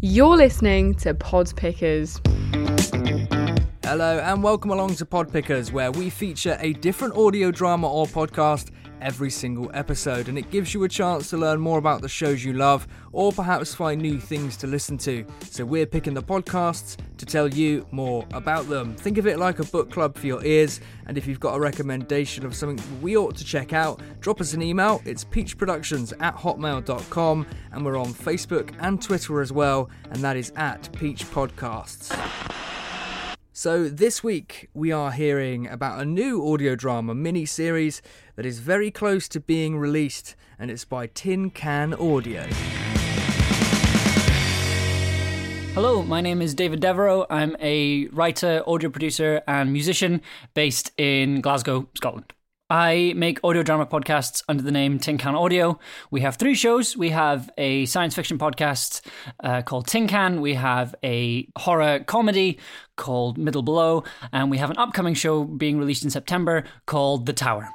You're listening to Pod Pickers. Hello, and welcome along to Pod Pickers, where we feature a different audio drama or podcast every single episode, and it gives you a chance to learn more about the shows you love or perhaps find new things to listen to. So, we're picking the podcasts to tell you more about them. Think of it like a book club for your ears, and if you've got a recommendation of something we ought to check out, drop us an email. It's peachproductions at hotmail.com, and we're on Facebook and Twitter as well, and that is at Peach Podcasts. So, this week we are hearing about a new audio drama mini series that is very close to being released, and it's by Tin Can Audio. Hello, my name is David Devereux. I'm a writer, audio producer, and musician based in Glasgow, Scotland. I make audio drama podcasts under the name Tin Can Audio. We have three shows. We have a science fiction podcast uh, called Tin Can. We have a horror comedy called Middle Below. And we have an upcoming show being released in September called The Tower.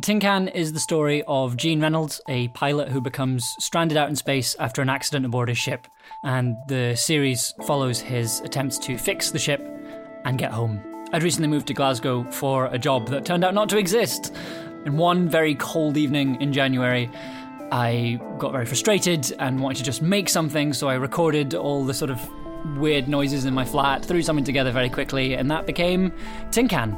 Tin Can is the story of Gene Reynolds, a pilot who becomes stranded out in space after an accident aboard his ship. And the series follows his attempts to fix the ship and get home. I'd recently moved to Glasgow for a job that turned out not to exist. And one very cold evening in January, I got very frustrated and wanted to just make something, so I recorded all the sort of weird noises in my flat, threw something together very quickly, and that became Tin Can.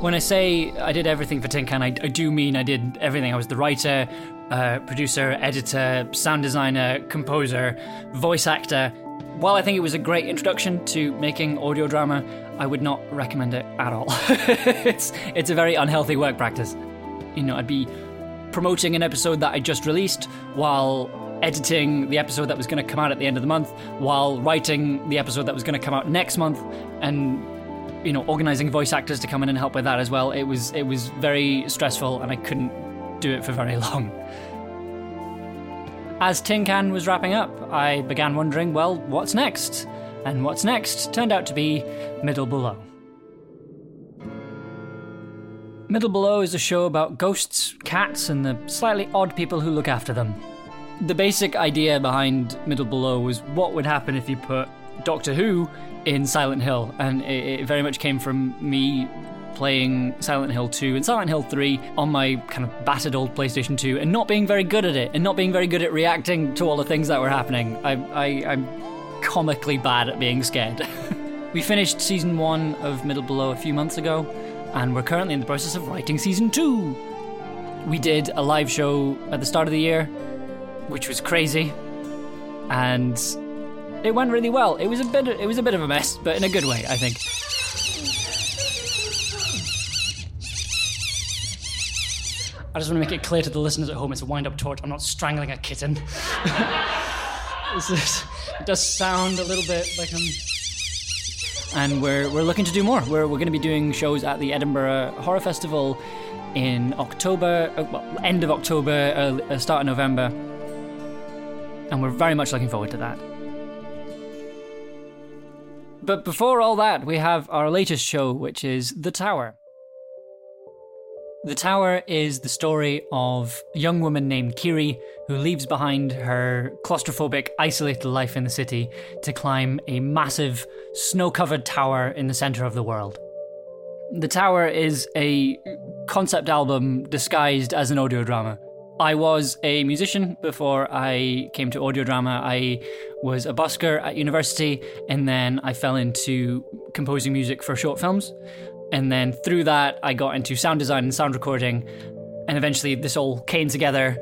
When I say I did everything for Tin Can, I, I do mean I did everything. I was the writer, uh, producer, editor, sound designer, composer, voice actor, while I think it was a great introduction to making audio drama, I would not recommend it at all. it's it's a very unhealthy work practice. You know, I'd be promoting an episode that I just released while editing the episode that was going to come out at the end of the month, while writing the episode that was going to come out next month, and you know, organizing voice actors to come in and help with that as well. It was it was very stressful, and I couldn't do it for very long. As Tin Can was wrapping up, I began wondering, well, what's next? And what's next turned out to be Middle Below. Middle Below is a show about ghosts, cats, and the slightly odd people who look after them. The basic idea behind Middle Below was what would happen if you put Doctor Who in Silent Hill, and it, very much came from me playing Silent Hill 2 and Silent Hill 3 on my kind of battered old PlayStation 2 and not being very good at it and not being very good at reacting to all the things that were happening. I, I, I'm comically bad at being scared. we finished season 1 of Middle Below a few months ago and we're currently in the process of writing season 2. We did a live show at the start of the year, which was crazy. And it went really well. It was a bit it was a bit of a mess, but in a good way, I think. I just want to make it clear to the listeners at home it's a wind up torch. I'm not strangling a kitten. it does sound a little bit like I'm. And we're, we're looking to do more. We're, we're going to be doing shows at the Edinburgh Horror Festival in October, uh, well, end of October, uh, start of November. And we're very much looking forward to that. But before all that, we have our latest show, which is The Tower. The Tower is the story of a young woman named Kiri who leaves behind her claustrophobic, isolated life in the city to climb a massive, snow covered tower in the center of the world. The Tower is a concept album disguised as an audio drama. I was a musician before I came to audio drama. I was a busker at university, and then I fell into composing music for short films. And then through that, I got into sound design and sound recording. And eventually, this all came together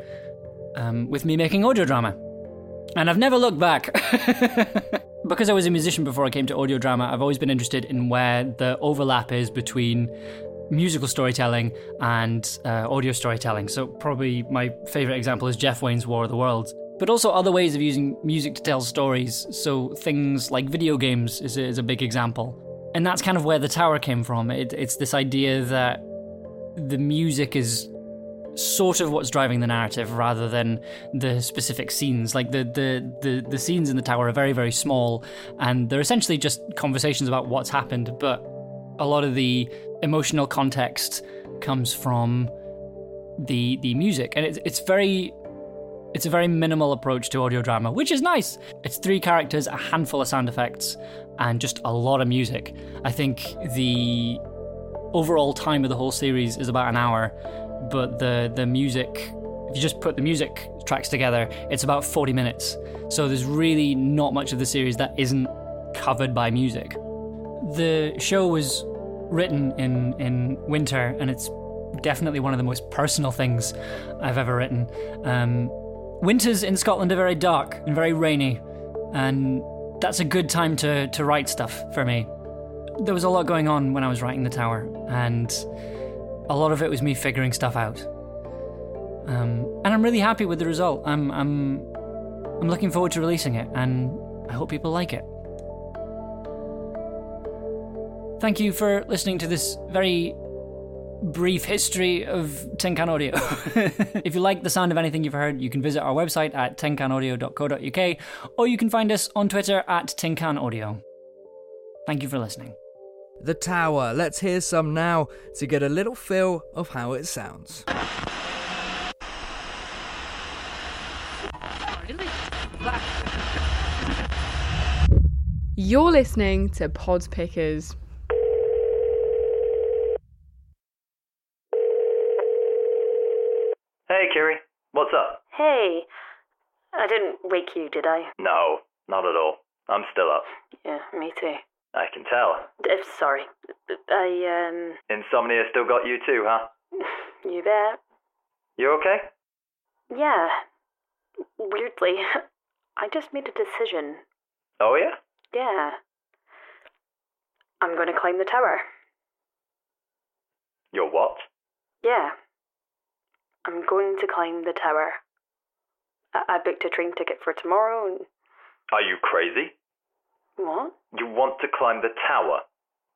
um, with me making audio drama. And I've never looked back. because I was a musician before I came to audio drama, I've always been interested in where the overlap is between musical storytelling and uh, audio storytelling. So, probably my favorite example is Jeff Wayne's War of the Worlds. But also other ways of using music to tell stories. So, things like video games is a, is a big example and that's kind of where the tower came from. It, it's this idea that the music is sort of what's driving the narrative rather than the specific scenes. Like the, the the the scenes in the tower are very very small, and they're essentially just conversations about what's happened. But a lot of the emotional context comes from the the music, and it's it's very it's a very minimal approach to audio drama, which is nice. It's three characters, a handful of sound effects, and just a lot of music. I think the overall time of the whole series is about an hour, but the the music, if you just put the music tracks together, it's about 40 minutes. So there's really not much of the series that isn't covered by music. The show was written in in winter, and it's definitely one of the most personal things I've ever written. Um, winters in Scotland are very dark and very rainy, and that's a good time to to write stuff for me. There was a lot going on when I was writing the tower, and a lot of it was me figuring stuff out. Um, and I'm really happy with the result. I'm I'm I'm looking forward to releasing it, and I hope people like it. Thank you for listening to this very brief history of Tin Can Audio. if you like the sound of anything you've heard, you can visit our website at tincanaudio.co.uk or you can find us on Twitter at Tin Can Audio. Thank you for listening. The Tower. Let's hear some now to get a little feel of how it sounds. You're listening to Pod Pickers. Hey, Kiri. What's up? Hey, I didn't wake you, did I? No, not at all. I'm still up. Yeah, me too. I can tell. Uh, sorry. I, um, Insomnia still got you too, huh? you bet. You okay? Yeah. Weirdly, I just made a decision. Oh, yeah? Yeah. I'm going to climb the tower. You're what? Yeah. I'm going to climb the tower. I, I booked a train ticket for tomorrow and. Are you crazy? What? You want to climb the tower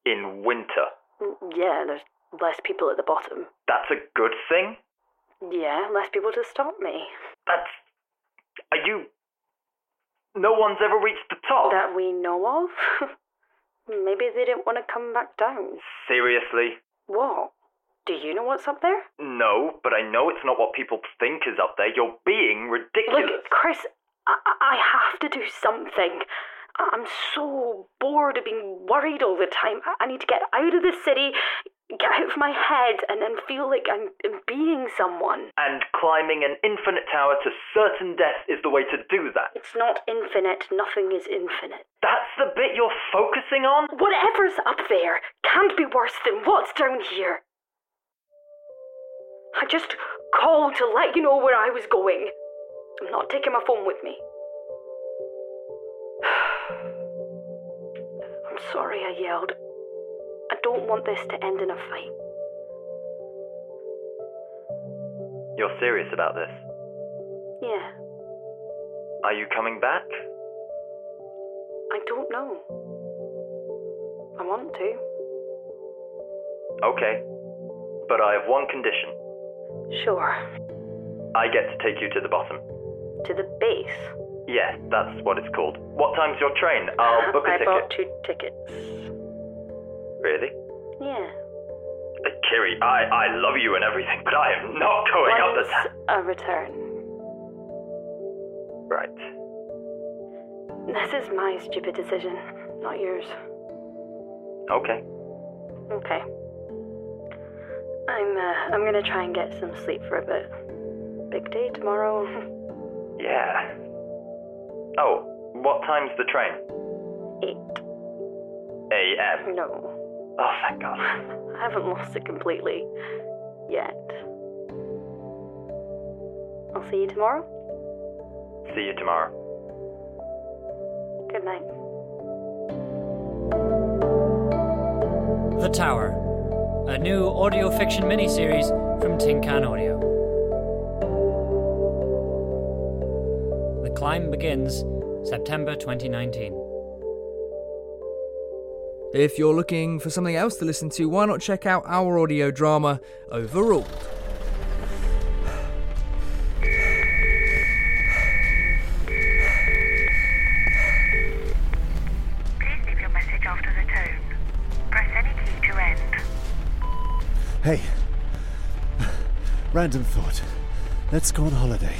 in winter? Mm, Yeah, there's less people at the bottom. That's a good thing? Yeah, less people to stop me. That's. Are you. No one's ever reached the top? That we know of? Maybe they didn't want to come back down. Seriously? What? Do you know what's up there? No, but I know it's not what people think is up there. You're being ridiculous. Look, Chris, I, I have to do something. I'm so bored of being worried all the time. I- need to get out of the city, get out of my head, and then feel like I'm being someone. And climbing an infinite tower to certain death is the way to do that. It's not infinite. Nothing is infinite. That's the bit you're focusing on? Whatever's up there can't be worse than what's down here. I just called to let you know where I was going. I'm not taking my phone with me. I'm sorry I yelled. I don't want this to end in a fight. You're serious about this? Yeah, Are you coming back? I don't know. I want to. Okay. But I have one condition. Sure. I get to take you to the bottom. To the base. Yes, that's what it's called. What time's your train? I'll book a I ticket. bought two tickets. Really? Yeah. Uh, Kiri, I, I love you and everything, but I am not going up the ta- a return. Right. This is my stupid decision, not yours. Okay. Okay. I'm uh, I'm gonna try and get some sleep for a bit. Big day tomorrow. Yeah. Oh, what time's the train? Eight. A.M. No, Oh, thank God. I haven't lost it completely yet. I'll see you tomorrow. See you tomorrow. Good night. The Tower, a new audio fiction miniseries from Tin Can Audio. The climb begins September 2019. If you're looking for something else to listen to, why not check out our audio drama, Overruled? Hey, Random thought. Let's go on holiday.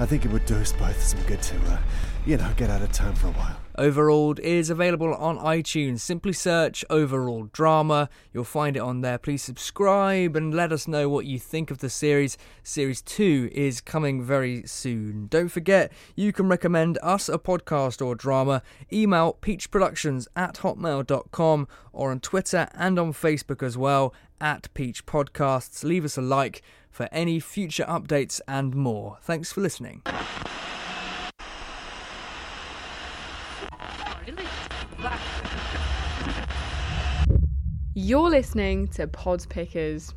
I think it would do us both some good to, uh, you know, get out of town for a while. Overruled is available on iTunes. Simply search Overruled Drama. You'll find it on there. Please subscribe and let us know what you think of the series. Series 2 is coming very soon. Don't forget, you can recommend us a podcast or drama. Email peachproductions at hotmail.com or on Twitter and on Facebook as well at Peach Podcasts. Leave us a like for any future updates and more. Thanks for listening. You're listening to Pod Pickers.